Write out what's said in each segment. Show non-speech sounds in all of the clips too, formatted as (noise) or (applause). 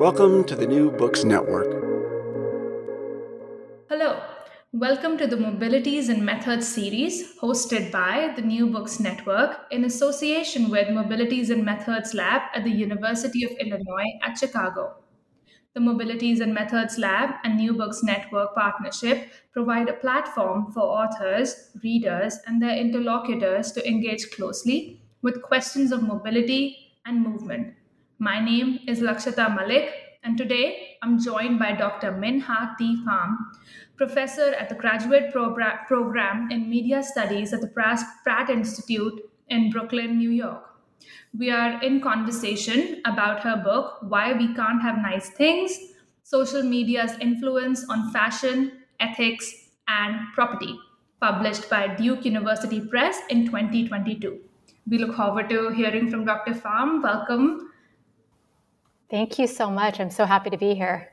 Welcome to the New Books Network. Hello, welcome to the Mobilities and Methods series hosted by the New Books Network in association with Mobilities and Methods Lab at the University of Illinois at Chicago. The Mobilities and Methods Lab and New Books Network partnership provide a platform for authors, readers, and their interlocutors to engage closely with questions of mobility and movement my name is Lakshata Malik, and today I'm joined by Dr. Minh-Ha T. Pham, professor at the graduate program in media studies at the Pratt Institute in Brooklyn, New York. We are in conversation about her book, Why We Can't Have Nice Things Social Media's Influence on Fashion, Ethics, and Property, published by Duke University Press in 2022. We look forward to hearing from Dr. Pham. Welcome. Thank you so much. I'm so happy to be here.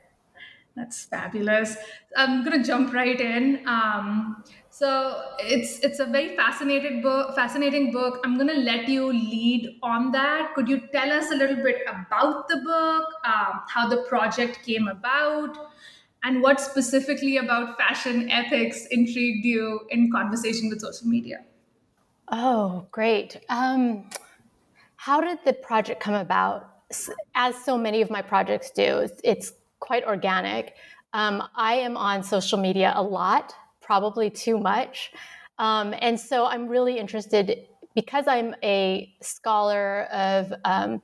That's fabulous. I'm gonna jump right in. Um, so it's it's a very fascinating book. Fascinating book. I'm gonna let you lead on that. Could you tell us a little bit about the book, um, how the project came about, and what specifically about fashion ethics intrigued you in conversation with social media? Oh, great. Um, how did the project come about? As so many of my projects do, it's, quite organic. Um, I am on social media a lot, probably too much. Um, and so I'm really interested because I'm a scholar of um,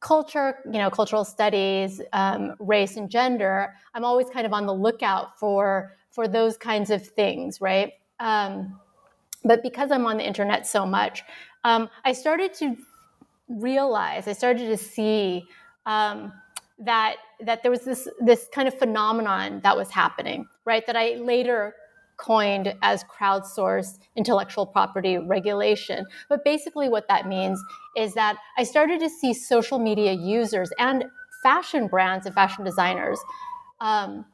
culture, you know, cultural studies, um, race and gender. I'm always kind of on the lookout for for those kinds of things, right? Um, but because I'm on the internet so much, um, I started to realize, I started to see um, that that there was this this kind of phenomenon that was happening, right? That I later coined as crowdsourced intellectual property regulation. But basically, what that means is that I started to see social media users and fashion brands and fashion designers um,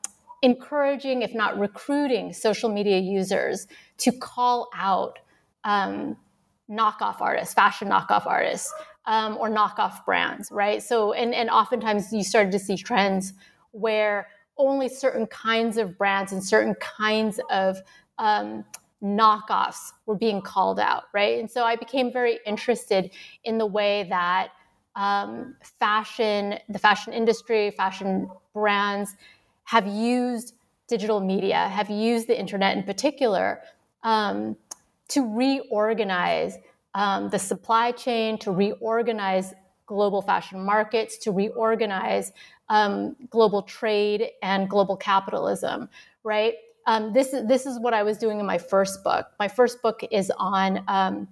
encouraging, if not recruiting, social media users to call out um, knockoff artists, fashion knockoff artists, um, or knockoff brands, right? So, and, and oftentimes you started to see trends where only certain kinds of brands and certain kinds of um, knockoffs were being called out, right? And so I became very interested in the way that um, fashion, the fashion industry, fashion brands have used digital media, have used the internet in particular um, to reorganize um, the supply chain, to reorganize global fashion markets, to reorganize um, global trade and global capitalism, right? Um, this, is, this is what I was doing in my first book. My first book is on um,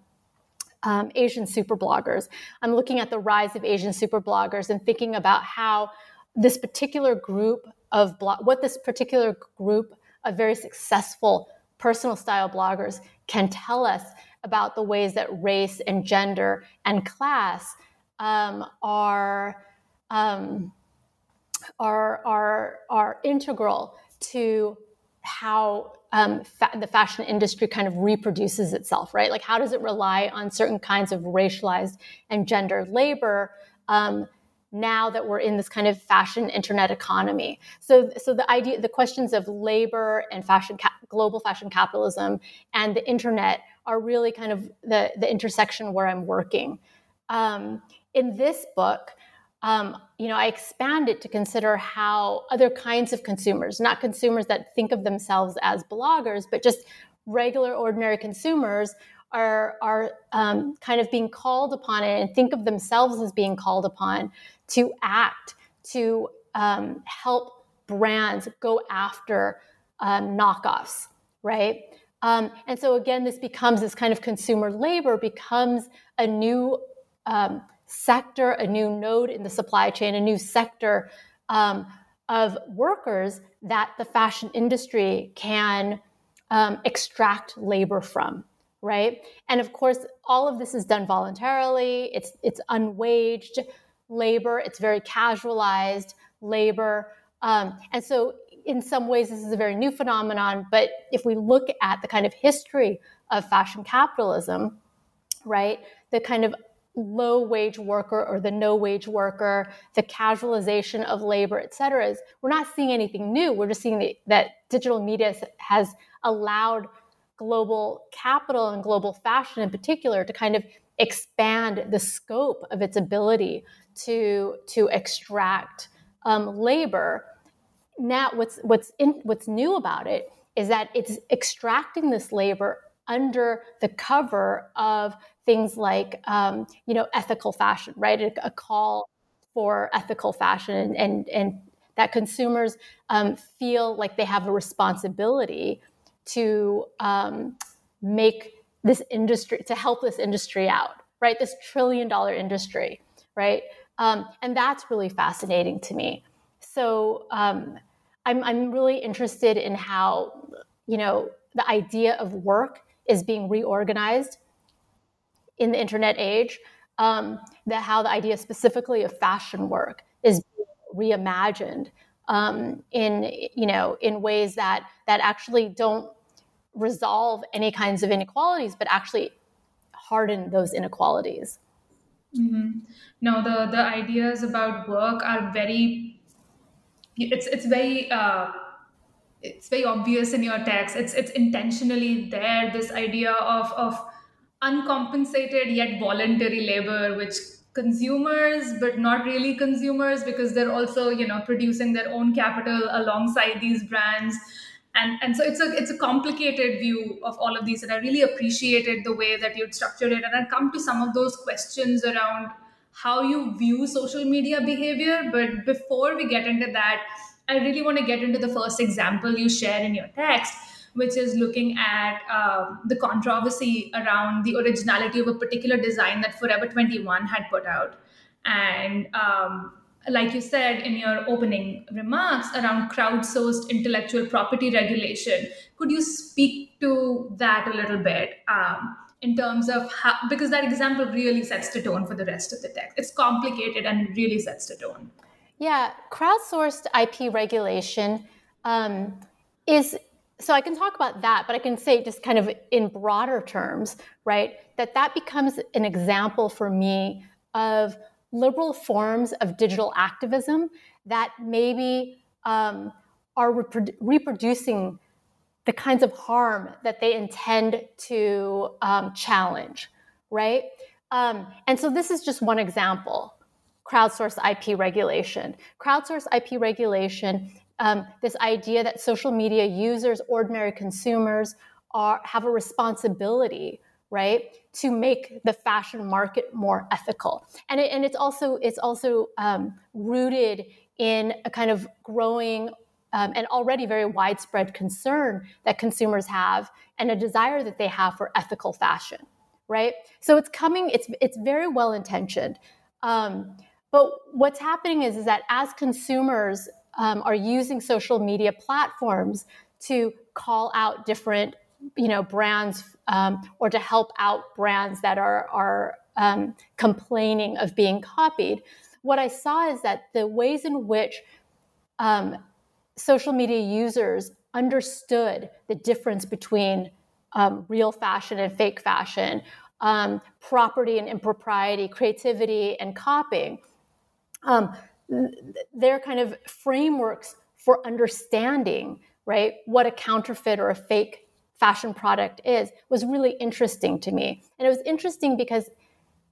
um, Asian super bloggers. I'm looking at the rise of Asian super bloggers and thinking about how this particular group of blog, what this particular group of very successful personal style bloggers can tell us about the ways that race and gender and class um, are um, are are are integral to how um, fa- the fashion industry kind of reproduces itself, right? Like, how does it rely on certain kinds of racialized and gendered labor um, now that we're in this kind of fashion internet economy? So, so the idea, the questions of labor and fashion, ca- global fashion capitalism, and the internet are really kind of the the intersection where I'm working. Um, in this book, um, you know, I expand it to consider how other kinds of consumers, not consumers that think of themselves as bloggers, but just regular, ordinary consumers, are are um, kind of being called upon and think of themselves as being called upon to act to um, help brands go after um, knockoffs, right? Um, and so again, this becomes this kind of consumer labor becomes a new um, sector, a new node in the supply chain, a new sector um, of workers that the fashion industry can um, extract labor from, right? And of course, all of this is done voluntarily. It's it's unwaged labor. It's very casualized labor, um, and so in some ways, this is a very new phenomenon. But if we look at the kind of history of fashion capitalism, right, the kind of low wage worker or the no wage worker, the casualization of labor, et cetera, is we're not seeing anything new. We're just seeing the, that digital media has allowed global capital and global fashion in particular to kind of expand the scope of its ability to, to extract um, labor. Now, what's, what's, in, what's new about it is that it's extracting this labor under the cover of things like um, you know ethical fashion, right? A, a, call for ethical fashion and and, that consumers um, feel like they have a responsibility to um, make this industry to help this industry out, right? This trillion dollar industry, right? Um, and that's really fascinating to me. So um, I'm I'm really interested in how you know the idea of work is being reorganized in the internet age, um, that how the idea specifically of fashion work is reimagined um, in you know in ways that that actually don't resolve any kinds of inequalities, but actually harden those inequalities. Mm-hmm. No, the the ideas about work are very. It's it's very. Uh, it's very obvious in your text. It's it's intentionally there. This idea of of uncompensated yet voluntary labor, which consumers but not really consumers because they're also you know producing their own capital alongside these brands and and so it's a it's a complicated view of all of these and i really appreciated the way that you'd structured it and i come to some of those questions around how you view social media behavior but before we get into that i really want to get into the first example you share in your text which is looking at um, the controversy around the originality of a particular design that Forever 21 had put out. And um, like you said in your opening remarks around crowdsourced intellectual property regulation, could you speak to that a little bit? Um, in terms of how, because that example really sets the tone for the rest of the text. It's complicated and really sets the tone. Yeah, crowdsourced IP regulation um, is so I can talk about that, but I can say just kind of in broader terms, right? That that becomes an example for me of liberal forms of digital activism that maybe um, are reprodu- reproducing the kinds of harm that they intend to um, challenge, right? Um, and so this is just one example crowdsourced IP regulation. Crowdsourced IP regulation um, this idea that social media users, ordinary consumers, are have a responsibility, right, to make the fashion market more ethical. And, it, and it's also it's also um, rooted in a kind of growing um, and already very widespread concern that consumers have and a desire that they have for ethical fashion, right? So it's coming. It's it's very well intentioned. Um, but what's happening is, is that as consumers um, are using social media platforms to call out different you know brands um, or to help out brands that are are um, complaining of being copied what i saw is that the ways in which um, social media users understood the difference between um, real fashion and fake fashion, um, property and impropriety, creativity and copying. Um, their kind of frameworks for understanding, right, what a counterfeit or a fake fashion product is was really interesting to me. And it was interesting because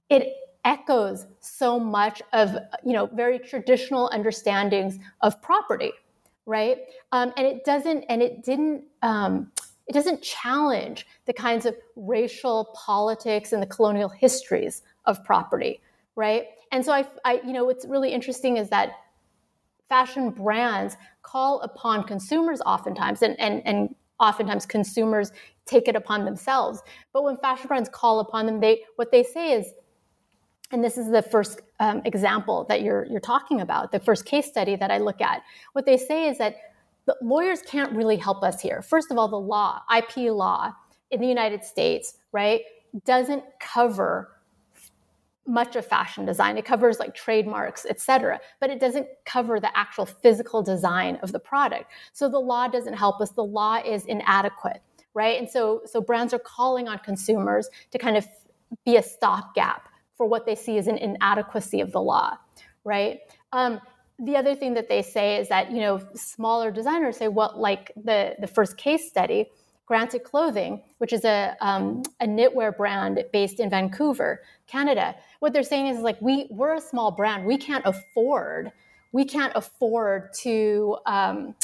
it echoes so much of you know very traditional understandings of property right? Um, and it doesn't and it didn't um, it doesn't challenge the kinds of racial politics and the colonial histories of property right? And so I, I you know what's really interesting is that fashion brands call upon consumers oftentimes and and, and oftentimes consumers take it upon themselves. But when fashion brands call upon them they what they say is and this is the first um, example that you're you're talking about, the first case study that I look at. What they say is that the lawyers can't really help us here. First of all, the law, IP law in the United States, right, doesn't cover much of fashion design. It covers like trademarks, et cetera, but it doesn't cover the actual physical design of the product. So the law doesn't help us. The law is inadequate, right? And so so brands are calling on consumers to kind of be a stopgap for what they see as an inadequacy of the law, right? Um, the other thing that they say is that you know smaller designers say, well, like the the first case study, Granted Clothing, which is a um, a knitwear brand based in Vancouver, Canada. What they're saying is like we we're a small brand, we can't afford we can't afford to. Um,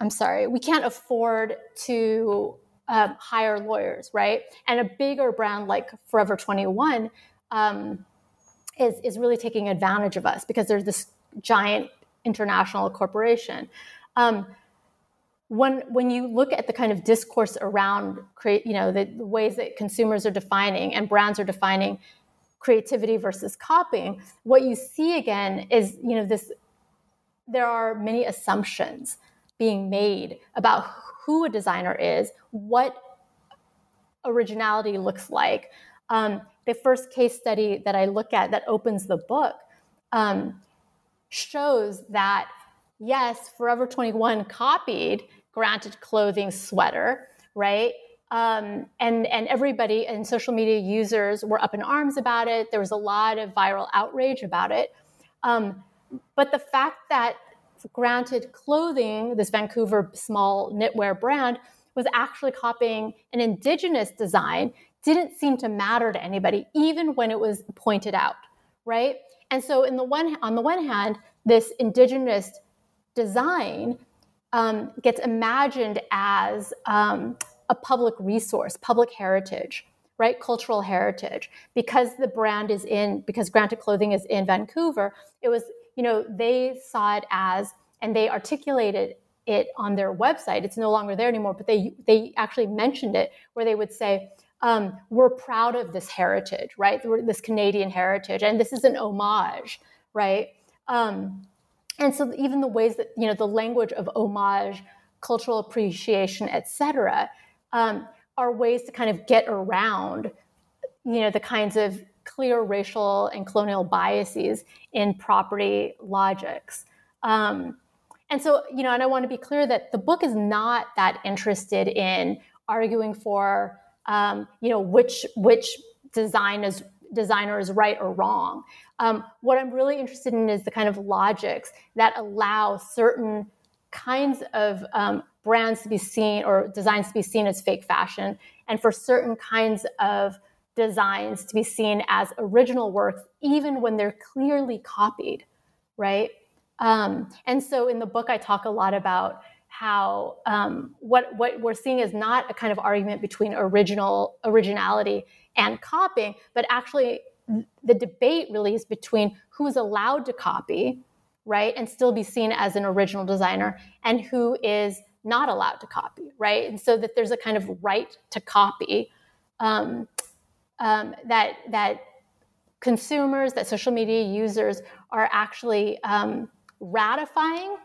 I'm sorry, we can't afford to um, hire lawyers, right? And a bigger brand like Forever 21 um, is, is really taking advantage of us because there's this giant international corporation. Um, when when you look at the kind of discourse around create, you know, the, the, ways that consumers are defining and brands are defining creativity versus copying, what you see again is, you know, this. There are many assumptions being made about who a designer is, what originality looks like, um, the first case study that I look at that opens the book um, shows that yes, Forever 21 copied Granted Clothing sweater, right? Um, and and everybody and social media users were up in arms about it. There was a lot of viral outrage about it. Um, but the fact that Granted Clothing, this Vancouver small knitwear brand, was actually copying an indigenous design didn't seem to matter to anybody, even when it was pointed out, right? And so, in the one on the one hand, this indigenous design um, gets imagined as um, a public resource, public heritage, right? Cultural heritage. Because the brand is in, because Granted Clothing is in Vancouver, it was, you know, they saw it as, and they articulated it on their website. It's no longer there anymore, but they they actually mentioned it where they would say, um, we're proud of this heritage, right? This Canadian heritage, and this is an homage, right? Um, and so even the ways that you know the language of homage, cultural appreciation, etc., um, are ways to kind of get around, you know, the kinds of clear racial and colonial biases in property logics. Um, and so, you know, and I want to be clear that the book is not that interested in arguing for um, you know which which design is designer is right or wrong. Um, what I'm really interested in is the kind of logics that allow certain kinds of um, brands to be seen or designs to be seen as fake fashion, and for certain kinds of designs to be seen as original works, even when they're clearly copied, right? Um, and so in the book, I talk a lot about how um, what what we're seeing is not a kind of argument between original originality and copying, but actually the debate really is between who's allowed to copy, right, and still be seen as an original designer, and who is not allowed to copy, right, and so that there's a kind of right to copy um, um, that that consumers, that social media users are actually um, ratifying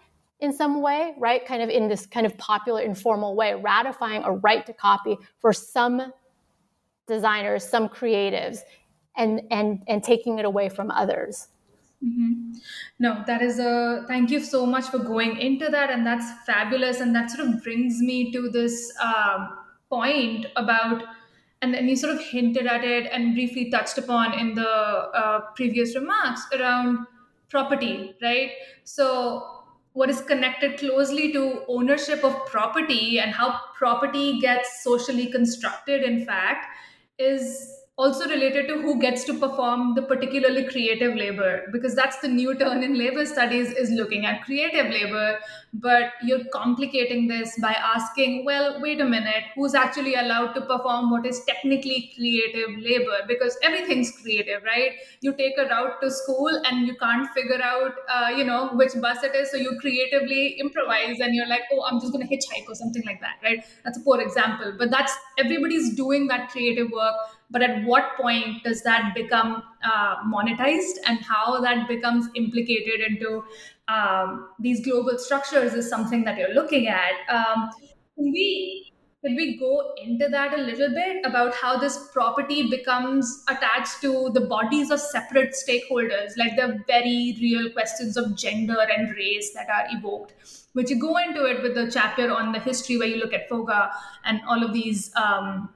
in some way, right? Kind of in this kind of popular, informal way, ratifying a right to copy for some designers, some creatives, and and and taking it away from others. Mm-hmm. No, that is a thank you so much for going into that, and that's fabulous. And that sort of brings me to this um, point about, and then you sort of hinted at it and briefly touched upon in the uh, previous remarks around property, right? So, what is connected closely to ownership of property and how property gets socially constructed, in fact, is also related to who gets to perform the particularly creative labor because that's the new turn in labor studies is looking at creative labor. But you're complicating this by asking well wait a minute who's actually allowed to perform what is technically creative labor? Because everything's creative right? You take a route to school and you can't figure out uh, you know which bus it is so you creatively improvise and you're like oh i'm just going to hitchhike or something like that right? That's a poor example but that's everybody's doing that creative work but at what point does that become uh, monetized and how that becomes implicated into um, these global structures is something that you're looking at. Um, can we can we go into that a little bit about how this property becomes attached to the bodies of separate stakeholders like the very real questions of gender and race that are evoked? Which you go into it with the chapter on the history where you look at FOGA and all of these um,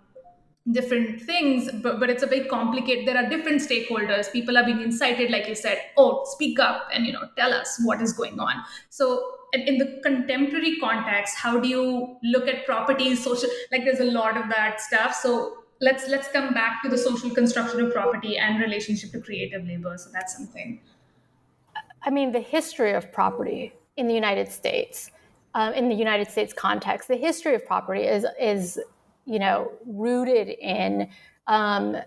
different things but, but it's a very complicated there are different stakeholders. People are being incited like you said oh speak up and you know tell us what is going on. So in the contemporary context how do you look at property social like there's a lot of that stuff. So let's let's come back to the social construction of property and relationship to creative labor. So that's something. I mean the history of property in the united states um, in the united states context the history of property is is you know, rooted in um,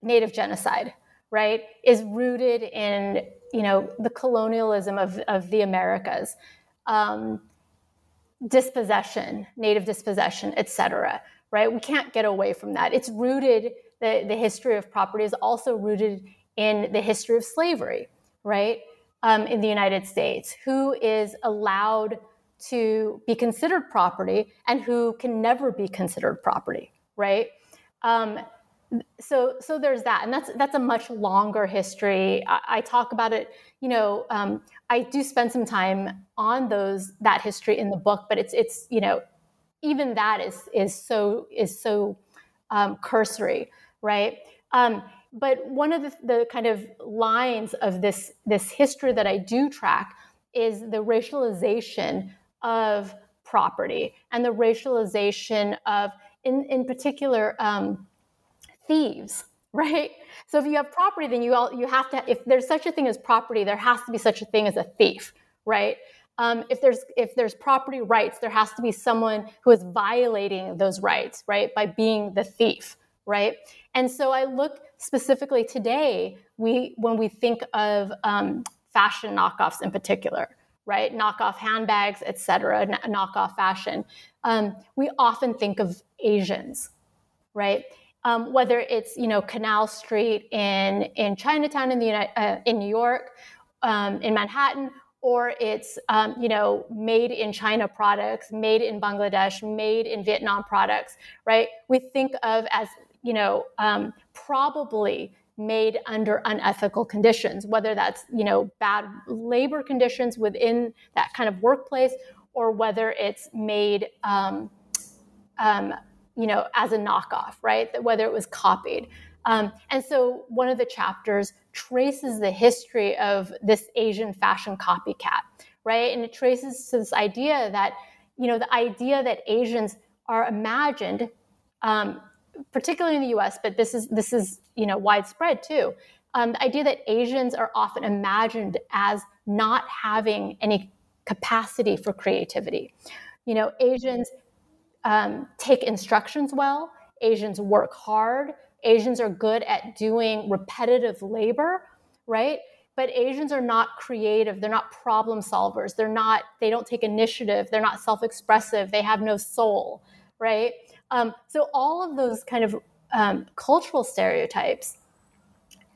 native genocide, right? Is rooted in, you know, the colonialism of, of the Americas, um, dispossession, native dispossession, et cetera, right? We can't get away from that. It's rooted, the, the history of property is also rooted in the history of slavery, right? Um, in the United States, who is allowed to be considered property and who can never be considered property, right? Um, so, so there's that, and that's that's a much longer history. I, I talk about it. You know, um, I do spend some time on those that history in the book, but it's it's you know, even that is is so is so um, cursory, right? Um, but one of the, the kind of lines of this this history that I do track is the racialization of property and the racialization of, in, in particular, um, thieves, (laughs) right? So if you have property, then you all, you have to. If there's such a thing as property, there has to be such a thing as a thief, right? Um, if there's if there's property rights, there has to be someone who is violating those rights, right, by being the thief, right? And so I look specifically today. We when we think of um, fashion knockoffs in particular, right? Knockoff handbags, et cetera, n- knockoff fashion. Um, we often think of Asians, right? Um, whether it's you know Canal Street in in Chinatown in the uh, in New York, um, in Manhattan, or it's um, you know made in China products, made in Bangladesh, made in Vietnam products, right? We think of as you know um, probably made under unethical conditions, whether that's you know bad labor conditions within that kind of workplace, or whether it's made um, um, you know as a knockoff, right? That whether it was copied. Um, and so one of the chapters traces the history of this Asian fashion copycat, right? And it traces to this idea that you know the idea that Asians are imagined um, particularly in the U.S., but this is this is you know widespread too. Um, the idea that Asians are often imagined as not having any capacity for creativity. You know, Asians um, take instructions well. Asians work hard. Asians are good at doing repetitive labor, right? But Asians are not creative. They're not problem solvers. They're not. They don't take initiative. They're not self-expressive. They have no soul, right? Um, so all of those kind of um, cultural stereotypes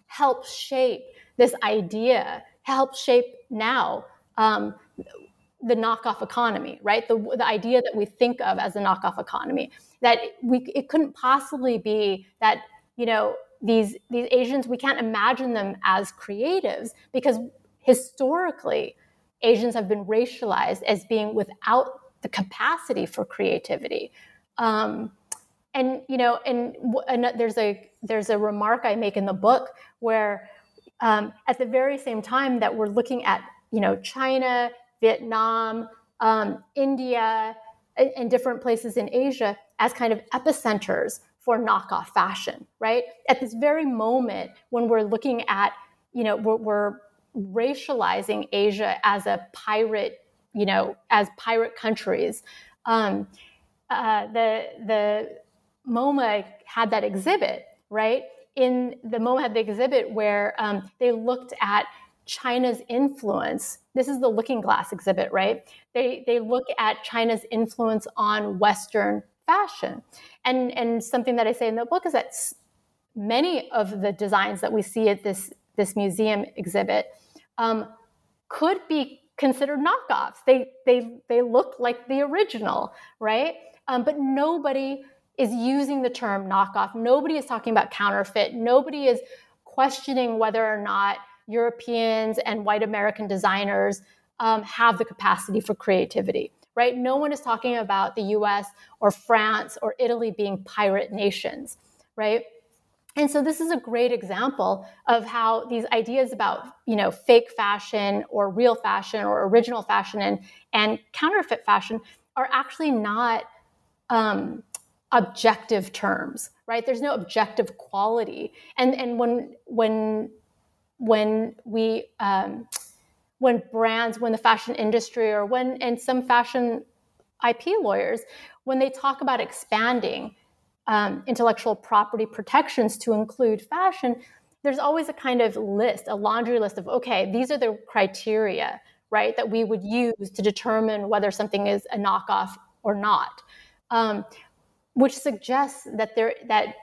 help shape this idea, help shape now um, the knockoff economy, right? The, the idea that we think of as the knockoff economy, that we, it couldn't possibly be that, you know, these these Asians, we can't imagine them as creatives because historically, Asians have been racialized as being without the capacity for creativity. Um, and you know, and, and, there's a there's a remark I make in the book where um, at the very same time that we're looking at you know China, Vietnam, um, India, and, and different places in Asia as kind of epicenters for knockoff fashion, right? At this very moment when we're looking at, you know, we're, we're racializing Asia as a pirate, you know, as pirate countries. Um, uh, the the MoMA had that exhibit, right? In the MoMA had the exhibit where um, they looked at China's influence. This is the Looking Glass exhibit, right? They they look at China's influence on Western fashion, and and something that I say in the book is that many of the designs that we see at this this museum exhibit um, could be considered knockoffs. They they they look like the original, right? Um, but nobody is using the term knockoff. Nobody is talking about counterfeit. Nobody is questioning whether or not Europeans and white American designers um, have the capacity for creativity, right? No one is talking about the US or France or Italy being pirate nations, right? And so this is a great example of how these ideas about, you know, fake fashion or real fashion or original fashion and, and counterfeit fashion are actually not um, objective terms, right? There's no objective quality. And, and when, when when we um, when brands when the fashion industry or when and some fashion ip lawyers when they talk about expanding um, intellectual property protections to include fashion there's always a kind of list a laundry list of okay these are the criteria right that we would use to determine whether something is a knockoff or not um, which suggests that there that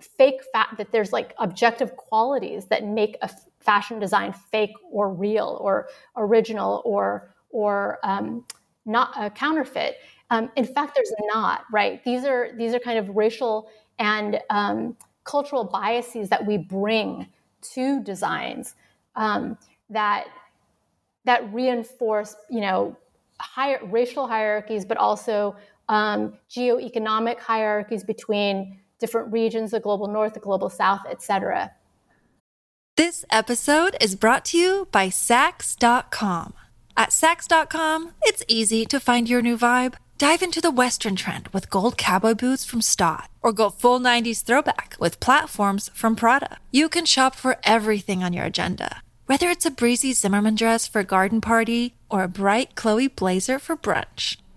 fake fat that there's like objective qualities that make a fashion design fake or real or original or or um, not a counterfeit. Um, in fact, there's not right. These are these are kind of racial and um, cultural biases that we bring to designs um, that that reinforce you know higher racial hierarchies, but also um, geoeconomic hierarchies between different regions, the global north, the global south, etc. This episode is brought to you by Saks.com. At Saks.com, it's easy to find your new vibe. Dive into the Western trend with gold cowboy boots from Staud, or go full 90s throwback with platforms from Prada. You can shop for everything on your agenda, whether it's a breezy Zimmermann dress for a garden party or a bright Chloe blazer for brunch.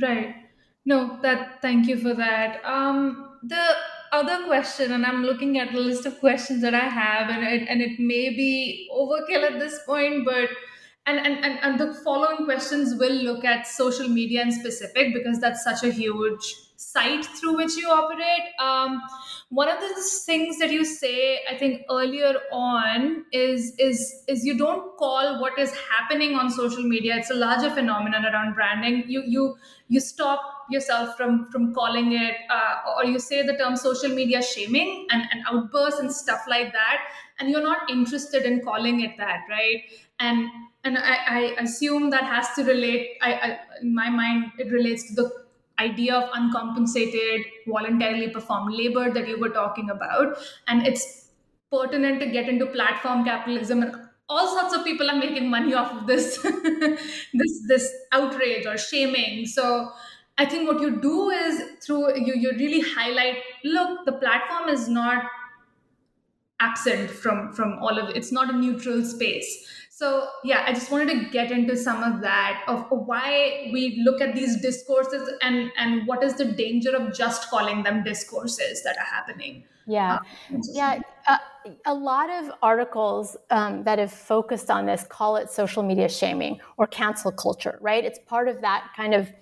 Right. No, that thank you for that. Um, the other question, and I'm looking at the list of questions that I have, and it, and it may be overkill at this point, but and, and, and, and the following questions will look at social media in specific because that's such a huge site through which you operate. Um, one of the things that you say, I think earlier on, is is is you don't call what is happening on social media. It's a larger phenomenon around branding. You you you stop yourself from from calling it, uh, or you say the term social media shaming and, and outbursts and stuff like that, and you're not interested in calling it that, right? And and I, I assume that has to relate. I, I in my mind, it relates to the idea of uncompensated, voluntarily performed labor that you were talking about. And it's pertinent to get into platform capitalism and all sorts of people are making money off of this (laughs) this this outrage or shaming so i think what you do is through you you really highlight look the platform is not absent from from all of it. It's not a neutral space. So yeah, I just wanted to get into some of that of why we look at these discourses and and what is the danger of just calling them discourses that are happening. Yeah, um, yeah. Uh, a lot of articles um, that have focused on this call it social media shaming or cancel culture. Right? It's part of that kind of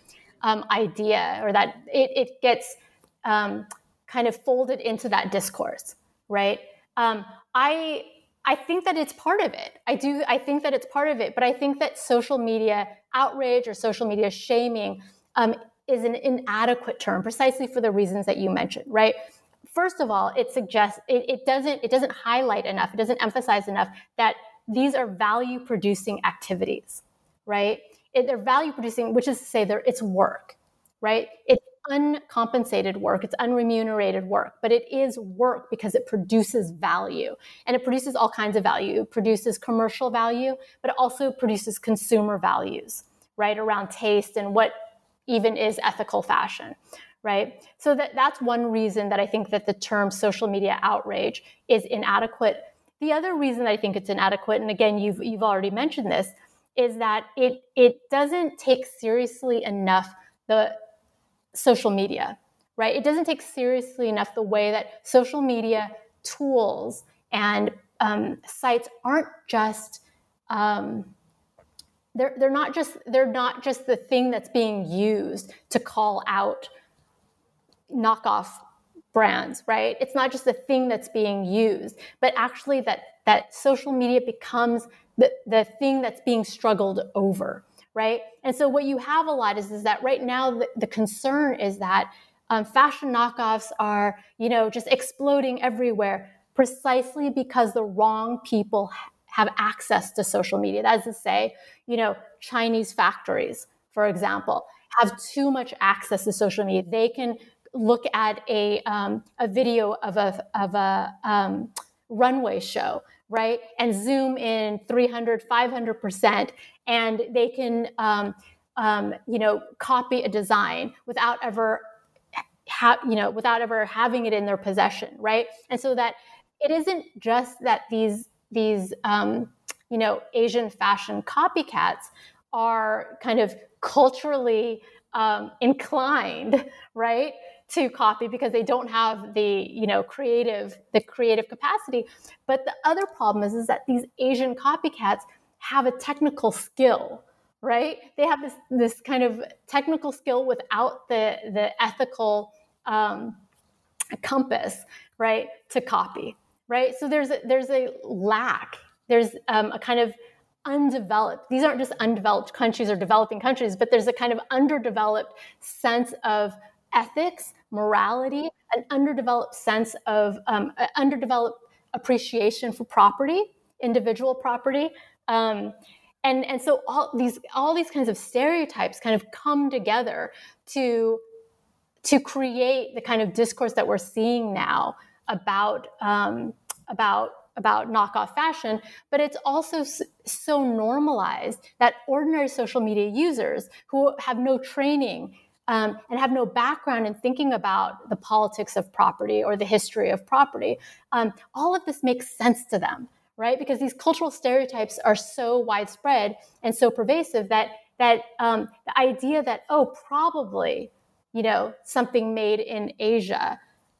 um, idea, or that it, it gets um, kind of folded into that discourse. Right? Um, I I think that it's part of it. I do. I think that it's part of it. But I think that social media outrage or social media shaming um, is an inadequate term, precisely for the reasons that you mentioned. Right. First of all, it suggests it, it doesn't it doesn't highlight enough. It doesn't emphasize enough that these are value producing activities. Right. It, they're value producing, which is to say, they're it's work. Right. It's uncompensated work, it's unremunerated work, but it is work because it produces value. And it produces all kinds of value. It produces commercial value, but it also produces consumer values, right, around taste and what even is ethical fashion right so that, that's one reason that i think that the term social media outrage is inadequate the other reason i think it's inadequate and again you've, you've already mentioned this is that it, it doesn't take seriously enough the social media, right? It doesn't take seriously enough the way that social media tools and um, sites aren't just um, they're, they're not just they're not just the thing that's being used to call out knockoff brands right it's not just the thing that's being used but actually that that social media becomes the, the thing that's being struggled over right? And so what you have a lot is, is that right now the, the concern is that um, fashion knockoffs are, you know, just exploding everywhere precisely because the wrong people have access to social media. That is to say, you know, Chinese factories, for example, have too much access to social media. They can look at a, um, a video of a, of a um, runway show right? And zoom in 300, 500%, and they can, um, um, you know, copy a design without ever, ha- you know, without ever having it in their possession, right? And so that it isn't just that these these um, you know Asian fashion copycats are kind of culturally um, inclined, right? to copy because they don't have the you know creative the creative capacity but the other problem is is that these asian copycats have a technical skill right they have this this kind of technical skill without the the ethical um, compass right to copy right so there's a, there's a lack there's um, a kind of undeveloped these aren't just undeveloped countries or developing countries but there's a kind of underdeveloped sense of ethics, morality, an underdeveloped sense of um, underdeveloped appreciation for property, individual property. Um, and, and so all these all these kinds of stereotypes kind of come together to to create the kind of discourse that we're seeing now about um, about about knockoff fashion, but it's also so normalized that ordinary social media users who have no training um, and have no background in thinking about the politics of property or the history of property, um, all of this makes sense to them, right? Because these cultural stereotypes are so widespread and so pervasive that that um, the idea that oh, probably, you know, something made in Asia,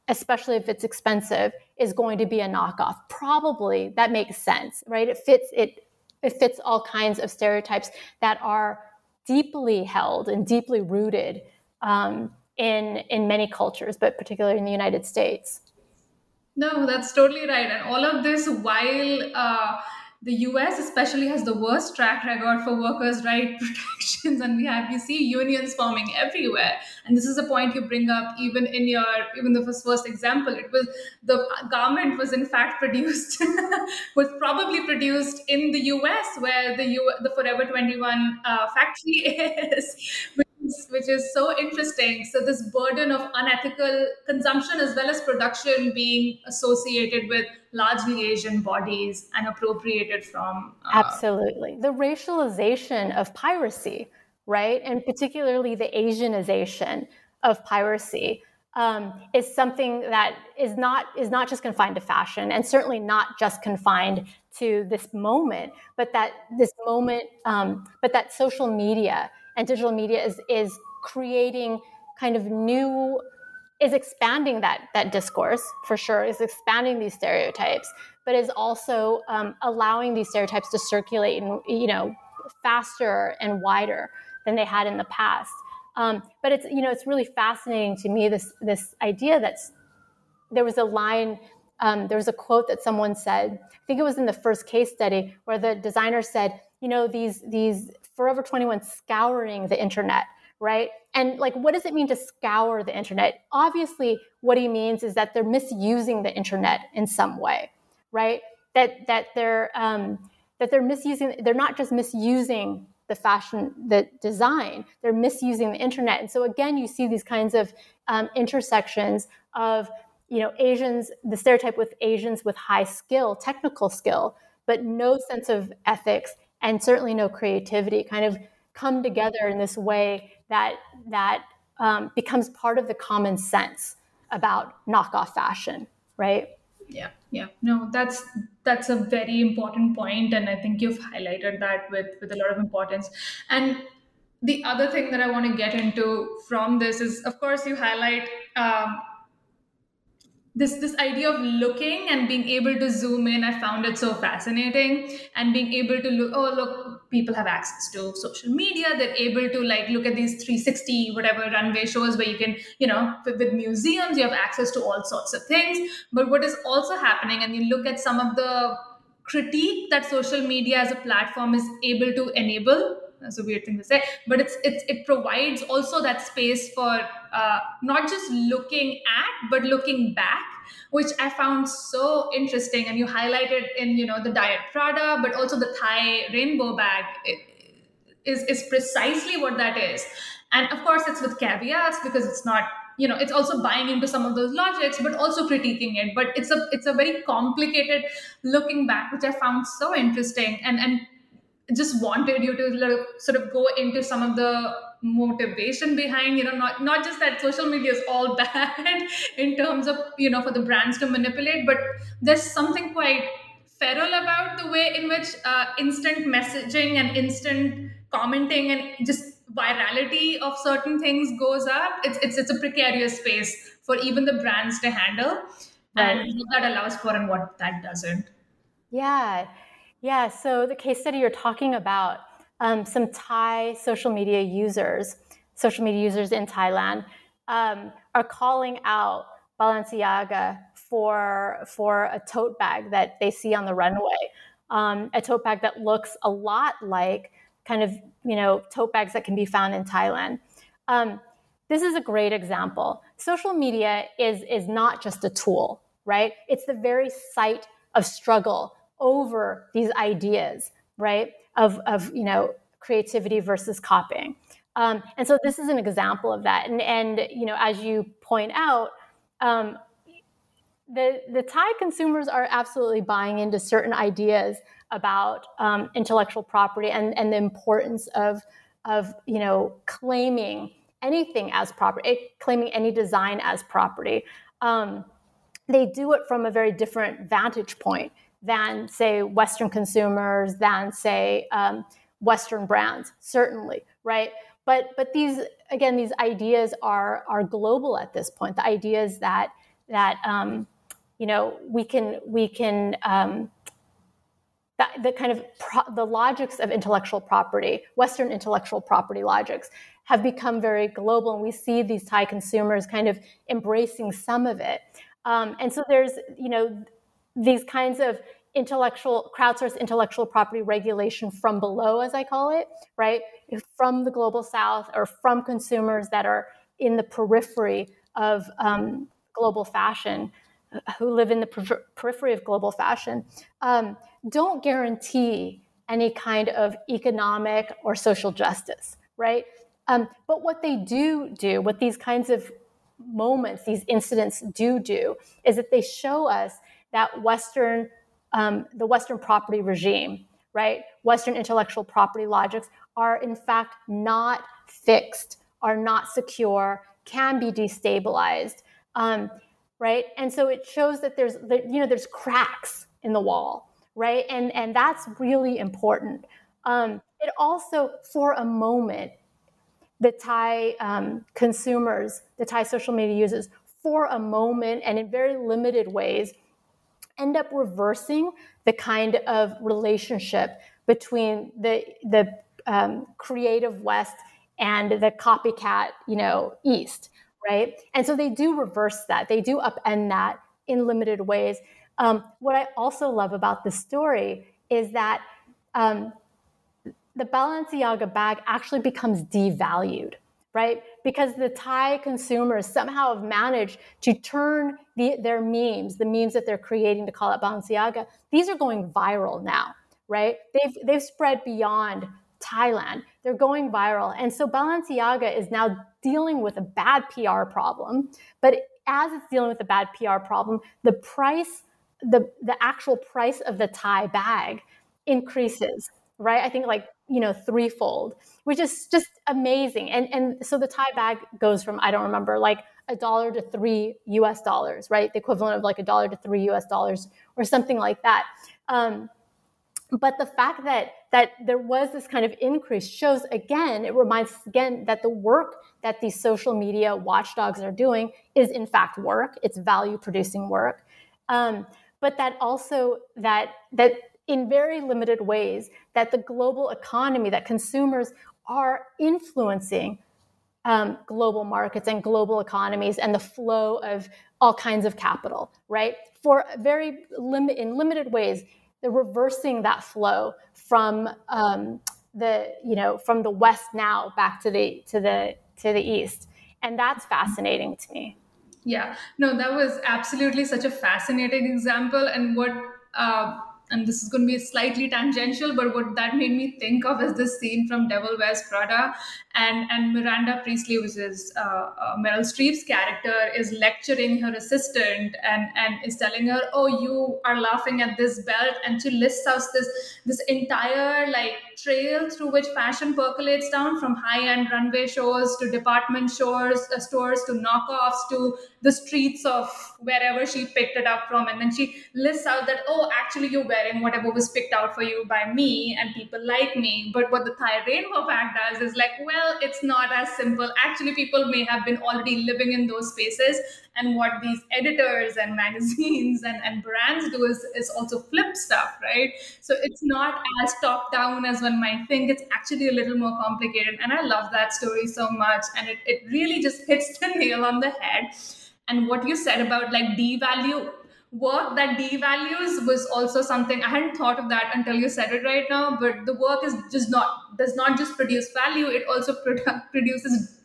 especially if it's expensive, is going to be a knockoff. Probably that makes sense, right? It fits it. It fits all kinds of stereotypes that are deeply held and deeply rooted um, in in many cultures, but particularly in the United States. No, that's totally right, and all of this while. Uh, the US especially has the worst track record for workers' right (laughs) protections, and we have you see unions forming everywhere. And this is a point you bring up even in your even the first, first example. It was the garment was in fact (laughs) produced was probably produced in the US, where the U, the Forever Twenty One uh, factory (laughs) is, which is so interesting. So, this burden of unethical consumption as well as production being associated with largely Asian bodies and appropriated from. Uh, Absolutely. The racialization of piracy, right? And particularly the Asianization of piracy. um, is something that is not is not just confined to fashion, and certainly not just confined to this moment, but that this moment, um, but that social media and digital media is is creating kind of new is expanding that that discourse for sure is expanding these stereotypes but is also um, allowing these stereotypes to circulate and you know faster and wider than they had in the past. Um, but it's you know it's really fascinating to me this this idea that's there was a line um, there was a quote that someone said i think it was in the first case study where the designer said you know these these forever 21 scouring the internet right? And like, what does it mean to scour the internet? Obviously, what he means is that they're misusing the internet in some way, right? That that they're um, that they're misusing. They're not just misusing the fashion, the design. They're misusing the internet. And so again, you see these kinds of um, intersections of you know Asians, the stereotype with Asians with high skill, technical skill, but no sense of ethics and certainly no creativity, kind of come together in this way that that um, becomes part of the common sense about knockoff fashion, right? Yeah, yeah. No, that's that's a very important point, and I think you've highlighted that with with a lot of importance. And the other thing that I want to get into from this is, of course, you highlight. Um, this this idea of looking and being able to zoom in i found it so fascinating. And being able to look oh look people have access to social media. They're able to like look at these 360 whatever runway shows where you can you know with, with museums you have access to all sorts of things. But what is also happening and you look at some of the critique that social media as a platform is able to enable that's a weird thing to say but it's, it's it provides also that space for uh, not just looking at but looking back which i found so interesting. And you highlighted in you know the diet prada but also the thai rainbow bag is is precisely what that is. And of course it's with caveats because it's not you know it's also buying into some of those logics but also critiquing it. But it's a it's a very complicated looking back which i found so interesting and and just wanted you to sort of go into some of the motivation behind you know not not just that social media is all (laughs) bad in terms of you know for the brands to manipulate but there's something quite feral about the way in which uh, instant messaging and instant commenting and just virality of certain things goes up. It's it's, it's a precarious space for even the brands to handle. Right. and what that allows for and what that doesn't. Yeah. Yeah, so the case study you're talking about, um, some Thai social media users, social media users in Thailand, um, are calling out Balenciaga for for a tote bag that they see on the runway, um, a tote bag that looks a lot like kind of you know tote bags that can be found in Thailand. Um, this is a great example. Social media is is not just a tool, right? It's the very site of struggle over these ideas, right? Of, of you know, creativity versus copying. Um, and so this is an example of that. And, and you know, as you point out, um, the, the Thai consumers are absolutely buying into certain ideas about um, intellectual property and, and the importance of, of you know, claiming anything as property, eh, claiming any design as property. Um, they do it from a very different vantage point than, say, Western consumers, than, say, um, Western brands, certainly, right? But but these again, these ideas are are global at this point. The ideas that that um, you know we can we can um, that, the kind of pro- the logics of intellectual property, Western intellectual property logics, have become very global, and we see these Thai consumers kind of embracing some of it. Um, and so there's you know these kinds of intellectual crowdsourced intellectual property regulation from below as i call it right? From the global south or from consumers that are in the periphery of um, global fashion uh, who live in the per- periphery of global fashion um, don't guarantee any kind of economic or social justice right? Um, but what they do do what these kinds of moments these incidents do do is that they show us that Western, um, the Western property regime, right? Western intellectual property logics are in fact not fixed, are not secure, can be destabilized. Um, right? And so it shows that there's that, you know there's cracks in the wall, right? And and that's really important. Um, it also, for a moment, the Thai um, consumers, the Thai social media users, for a moment and in very limited ways, end up reversing the kind of relationship between the the um, creative West and the copycat, you know, East, right? And so they do reverse that. They do upend that in limited ways. Um, what I also love about this story is that um, the Balenciaga bag actually becomes devalued, right? Because the Thai consumers somehow have managed to turn the, their memes, the memes that they're creating to call it Balenciaga, these are going viral now, right? They've, they've spread beyond Thailand. They're going viral. And so Balenciaga is now dealing with a bad PR problem. But as it's dealing with a bad PR problem, the price, the, the actual price of the Thai bag increases, right? I think like, you know, threefold, which is just amazing. And, and so the Thai bag goes from, I don't remember, like a dollar to three US dollars, right? The equivalent of like a dollar to three US dollars or something like that. Um, but the fact that that there was this kind of increase shows again it reminds us again that the work that these social media watchdogs are doing is in fact work it's value producing work um, but that also that that in very limited ways that the global economy that consumers are influencing um, global markets and global economies and the flow of all kinds of capital right? For very limit in limited ways they're reversing that flow from um, the you know from the west now back to the to the to the east. And that's fascinating to me. Yeah. No that was absolutely such a fascinating example and what uh, and this is going to be slightly tangential, but what that made me think of is this scene from Devil Wears Prada, and and Miranda Priestly, which is uh, uh, Meryl Streep's character, is lecturing her assistant and and is telling her, "Oh, you are laughing at this belt," and she lists out this this entire like trail through which fashion percolates down from high-end runway shows to department stores, uh, stores to knockoffs to the streets of wherever she picked it up from, and then she lists out that, "Oh, actually, you're wearing whatever was picked out for you by me and people like me." But what the Thai Rainbow Pack does is like, well well, it's not as simple. Actually, people may have been already living in those spaces. And what these editors and (laughs) magazines and, and brands do is, is also flip stuff, right? So it's not as top down as one might think. It's actually a little more complicated. And I love that story so much. And it, it really just (laughs) hits the nail on the head. And what you said about like devalue work that devalues was also something I hadn't thought of that until you said it right now. But the work is just not does not just produce value; it also produ- (laughs) produces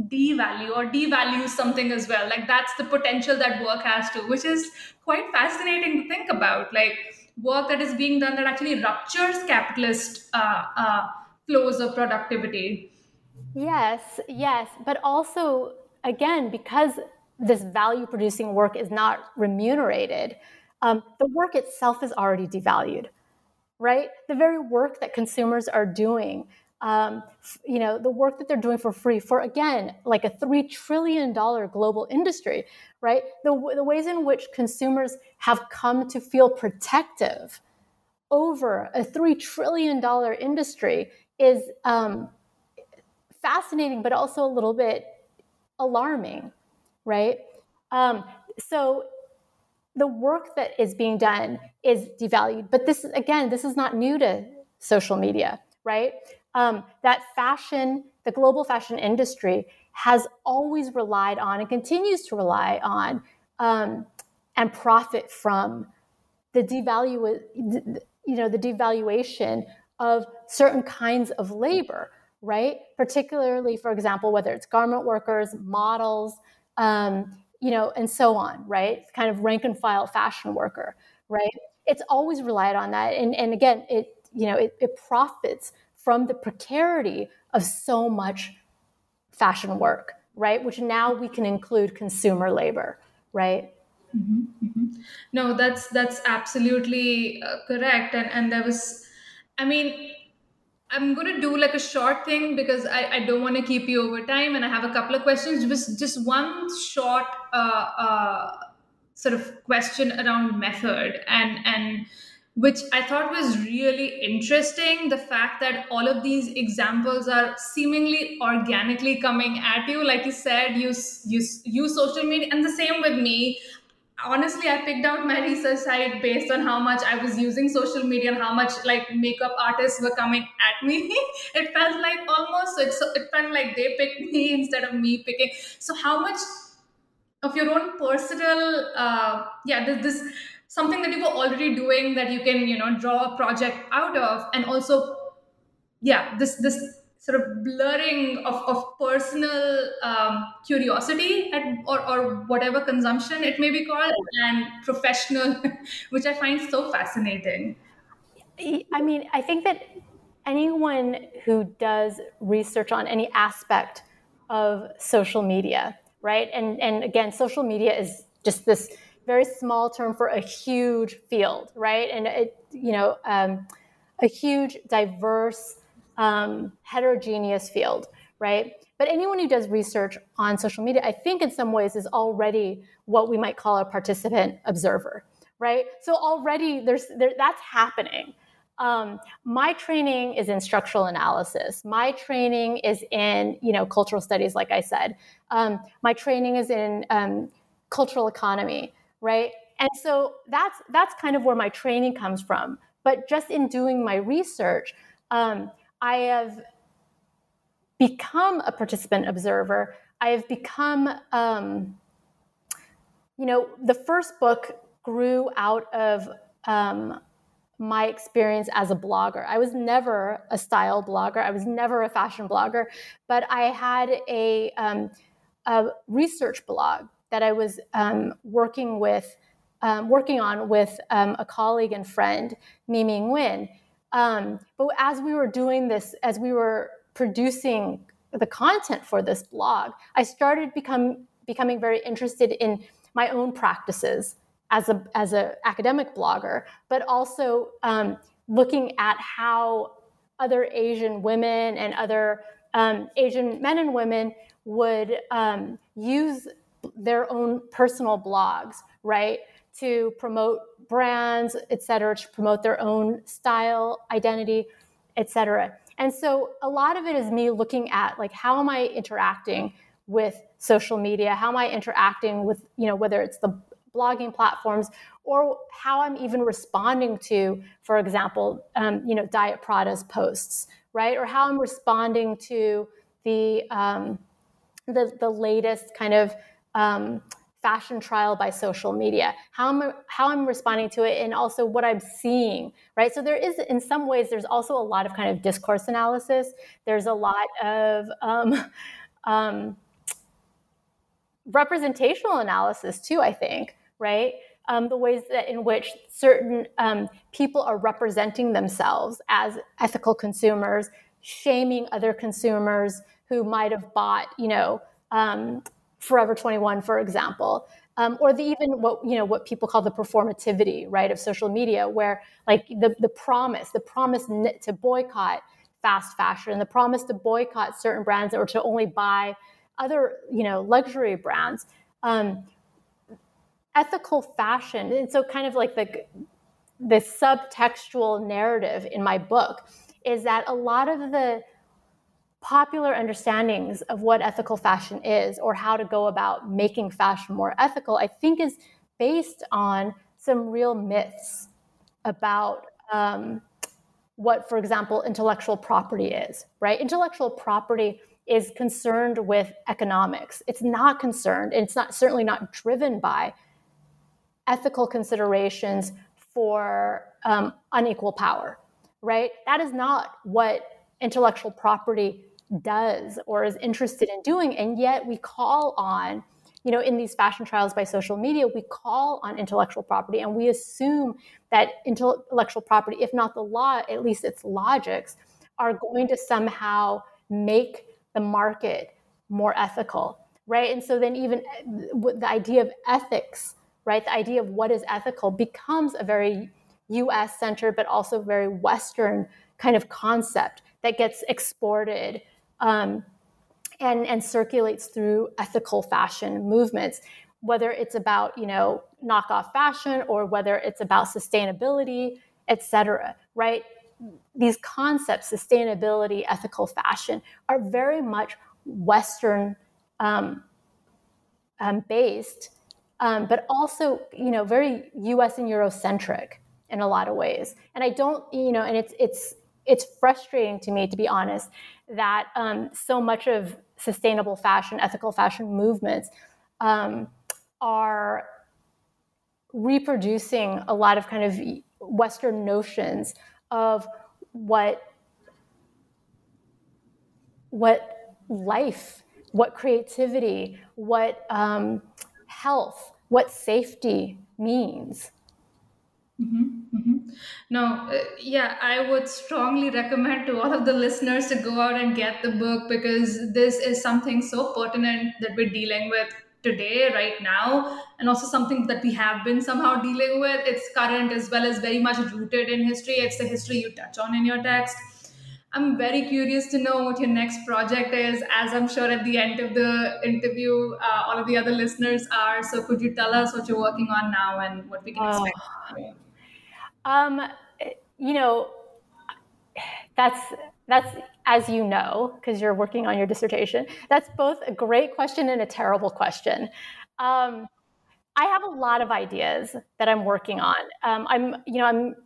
devalue or devalues something as well. Like that's the potential that work has to, which is quite fascinating to think about. Like work that is being done that actually ruptures capitalist uh, uh, flows of productivity. Yes, yes, but also again because this value producing work is not remunerated, um, the work itself is already devalued, right? The very work that consumers are doing, um, you know, the work that they're doing for free for, again, like a $3 trillion global industry, right? The, the ways in which consumers have come to feel protective over a $3 trillion industry is um, fascinating, but also a little bit alarming right? Um, so the work that is being done is devalued. But this, again, this is not new to social media, right? Um, that fashion, the global fashion industry, has always relied on and continues to rely on um, and profit from the devalue, you know, the devaluation of certain kinds of labor, right? Particularly, for example, whether it's garment workers, models, um, you know, and so on, right? Kind of rank and file fashion worker, right? It's always relied on that. And, and again, it, you know, it, it profits from the precarity of so much fashion work, right? Which now we can include consumer labor, right? Mm-hmm, mm-hmm. No, that's that's absolutely uh, correct. And and there was, I mean, I'm going to do like a short thing because I, I don't want to keep you over time, and I have a couple of questions. Just just one short uh, uh, sort of question around method and and which I thought was really interesting. The fact that all of these examples are seemingly organically coming at you, like you said, use use use social media, and the same with me. Honestly i picked out my research site based on how much i was using social media and how much like makeup artists were coming at me. (laughs) It felt like almost it, it felt like they picked me (laughs) instead of me picking. So how much of your own personal uh, yeah this, this something that you were already doing that you can you know draw a project out of and also yeah this this sort of blurring of, of personal um, curiosity at, or, or whatever consumption it may be called and professional (laughs) which i find so fascinating. I mean i think that anyone who does research on any aspect of social media right? And and again social media is just this very small term for a huge field right and it you know um, a huge diverse um, heterogeneous field, right? But anyone who does research on social media, I think in some ways is already what we might call a participant observer, right? So already there's there, that's happening. Um, my training is in structural analysis. My training is in you know cultural studies, like I said. Um, my training is in um, cultural economy, right? And so that's that's kind of where my training comes from. But just in doing my research, um, I have become a participant observer. I have become, um, you know, the first book grew out of um, my experience as a blogger. I was never a style blogger, I was never a fashion blogger, but I had a, um, a research blog that I was um, working with. Um, working on with um, a colleague and friend, Mimi Nguyen. Um, but as we were doing this, as we were producing the content for this blog, I started become becoming very interested in my own practices as a as an academic blogger, but also um, looking at how other Asian women and other um, Asian men and women would use their own personal blogs, right, to promote brands, et cetera, to promote their own style, identity, et cetera. And so a lot of it is me looking at like how am I interacting with social media? How am I interacting with, you know, whether it's the blogging platforms or how I'm even responding to, for example, um, you know, Diet Prada's posts, right? Or how I'm responding to the um, the, the latest kind of um, fashion trial by social media. How i'm how i'm responding to it and also what i'm seeing right? So there is in some ways there's also a lot of kind of discourse analysis. There's a lot of um, (laughs) um, representational analysis too i think right? Um, the ways that in which certain um, people are representing themselves as ethical consumers shaming other consumers who might have bought you know um, Forever 21, for example, um, or the even what you know what people call the performativity, right, of social media, where like the the promise, the promise to boycott fast fashion, the promise to boycott certain brands or to only buy other you know luxury brands. Um, ethical fashion, and so kind of like the the subtextual narrative in my book is that a lot of the popular understandings of what ethical fashion is or how to go about making fashion more ethical, I think is based on some real myths about um, what, for example, intellectual property is, right? Intellectual property is concerned with economics. It's not concerned, and it's not certainly not driven by ethical considerations for um, unequal power, right? That is not what intellectual property does or is interested in doing. And yet we call on, you know, in these fashion trials by social media, we call on intellectual property and we assume that intellectual property, if not the law, at least its logics, are going to somehow make the market more ethical, right? And so then even eh, the idea of ethics, right, the idea of what is ethical becomes a very US centered, but also very Western kind of concept that gets exported um, and, and circulates through ethical fashion movements, whether it's about, you know, knockoff fashion or whether it's about sustainability, et cetera, right? These concepts, sustainability, ethical fashion, are very much Western um, um, based, um, but also, you know, very U.S. and Eurocentric in a lot of ways. And I don't, you know, and it's it's it's frustrating to me, to be honest, that um, so much of sustainable fashion, ethical fashion movements um, are reproducing a lot of kind of Western notions of what what life, what creativity, what um, health, what safety means. Mm-hmm, mm-hmm. No, uh, yeah, I would strongly recommend to all of the listeners to go out and get the book because this is something so pertinent that we're dealing with today, right now, and also something that we have been somehow dealing with. It's current as well as very much rooted in history. It's the history you touch on in your text. I'm very curious to know what your next project is, as I'm sure at the end of the interview, uh, all of the other listeners are. So, could you tell us what you're working on now and what we can oh. expect? Um, you know, that's that's as you know because you're working on your dissertation. That's both a great question and a terrible question. Um, I have a lot of ideas that I'm working on. Um, I'm, you know, I'm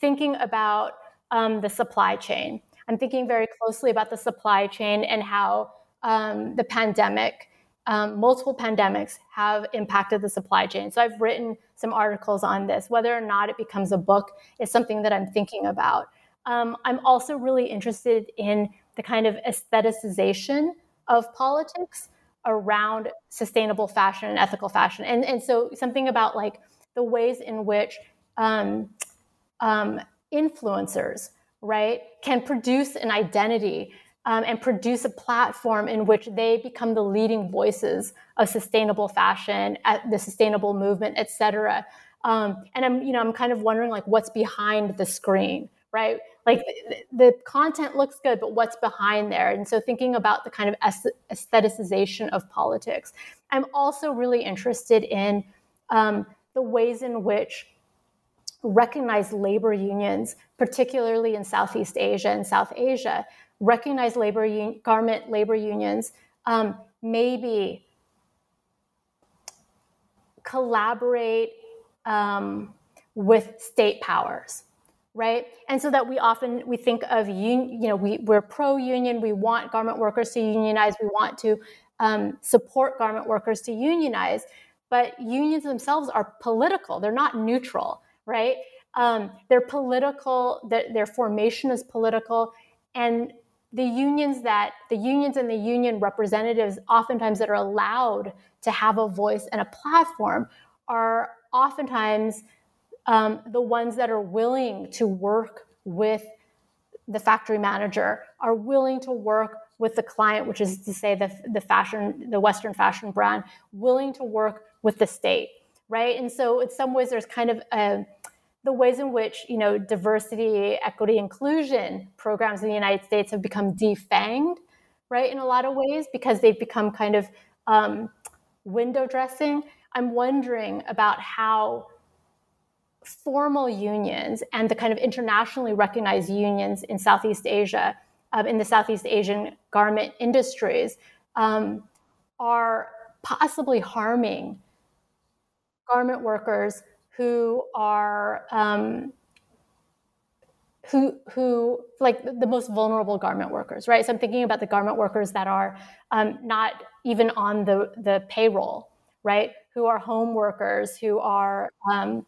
thinking about um, the supply chain. I'm thinking very closely about the supply chain and how um, the pandemic, um, multiple pandemics, have impacted the supply chain. So I've written some articles on this. Whether or not it becomes a book is something that I'm thinking about. Um, I'm also really interested in the kind of aestheticization of politics around sustainable fashion and ethical fashion. And, and so something about like the ways in which um, um, influencers, right, can produce an identity um, and produce a platform in which they become the leading voices of sustainable fashion, the sustainable movement, et cetera. Um, and I'm, you know, I'm kind of wondering like what's behind the screen, right? Like the, the content looks good, but what's behind there? And so thinking about the kind of aestheticization of politics. I'm also really interested in um, the ways in which recognized labor unions, particularly in Southeast Asia and South Asia, recognized labor un- garment labor unions um, maybe collaborate um, with state powers right? And so that we often we think of un, you know we, we're pro-union we want garment workers to unionize we want to um, support garment workers to unionize but unions themselves are political they're not neutral right? Um, they're political their, their formation is political and the unions that the unions and the union representatives oftentimes that are allowed to have a voice and a platform are oftentimes um, the ones that are willing to work with the factory manager, are willing to work with the client, which is to say the, the fashion, the Western fashion brand, willing to work with the state, right? And so in some ways there's kind of a, the ways in which you know diversity, equity, inclusion programs in the United States have become defanged, right? In a lot of ways because they've become kind of um, window dressing. I'm wondering about how formal unions and the kind of internationally recognized unions in Southeast Asia, um, in the Southeast Asian garment industries, um, are possibly harming garment workers who are um, who who like the most vulnerable garment workers, right? So I'm thinking about the garment workers that are um, not even on the the payroll, right? Who are home workers, who are um,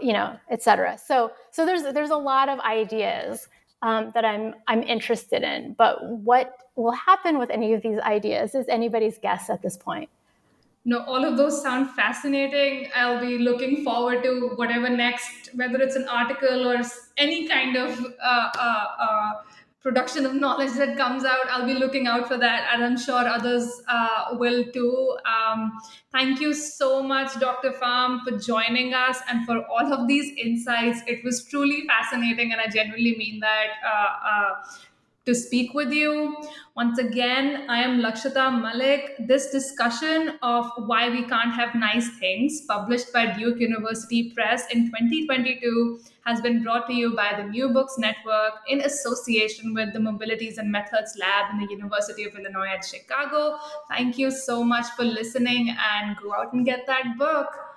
you know, et cetera. So, so there's there's a lot of ideas um, that I'm I'm interested in, but what will happen with any of these ideas is anybody's guess at this point. No, all of those sound fascinating. I'll be looking forward to whatever next, whether it's an article or any kind of uh, uh, uh, production of knowledge that comes out. I'll be looking out for that, and I'm sure others uh, will too. Um, thank you so much, Dr. Pham, for joining us and for all of these insights. It was truly fascinating, and I genuinely mean that. To speak with you. Once again, I am Lakshita Malik. This discussion of why we can't have nice things, published by Duke University Press in 2022, has been brought to you by the New Books Network in association with the Mobilities and Methods Lab in the University of Illinois at Chicago. Thank you so much for listening and go out and get that book.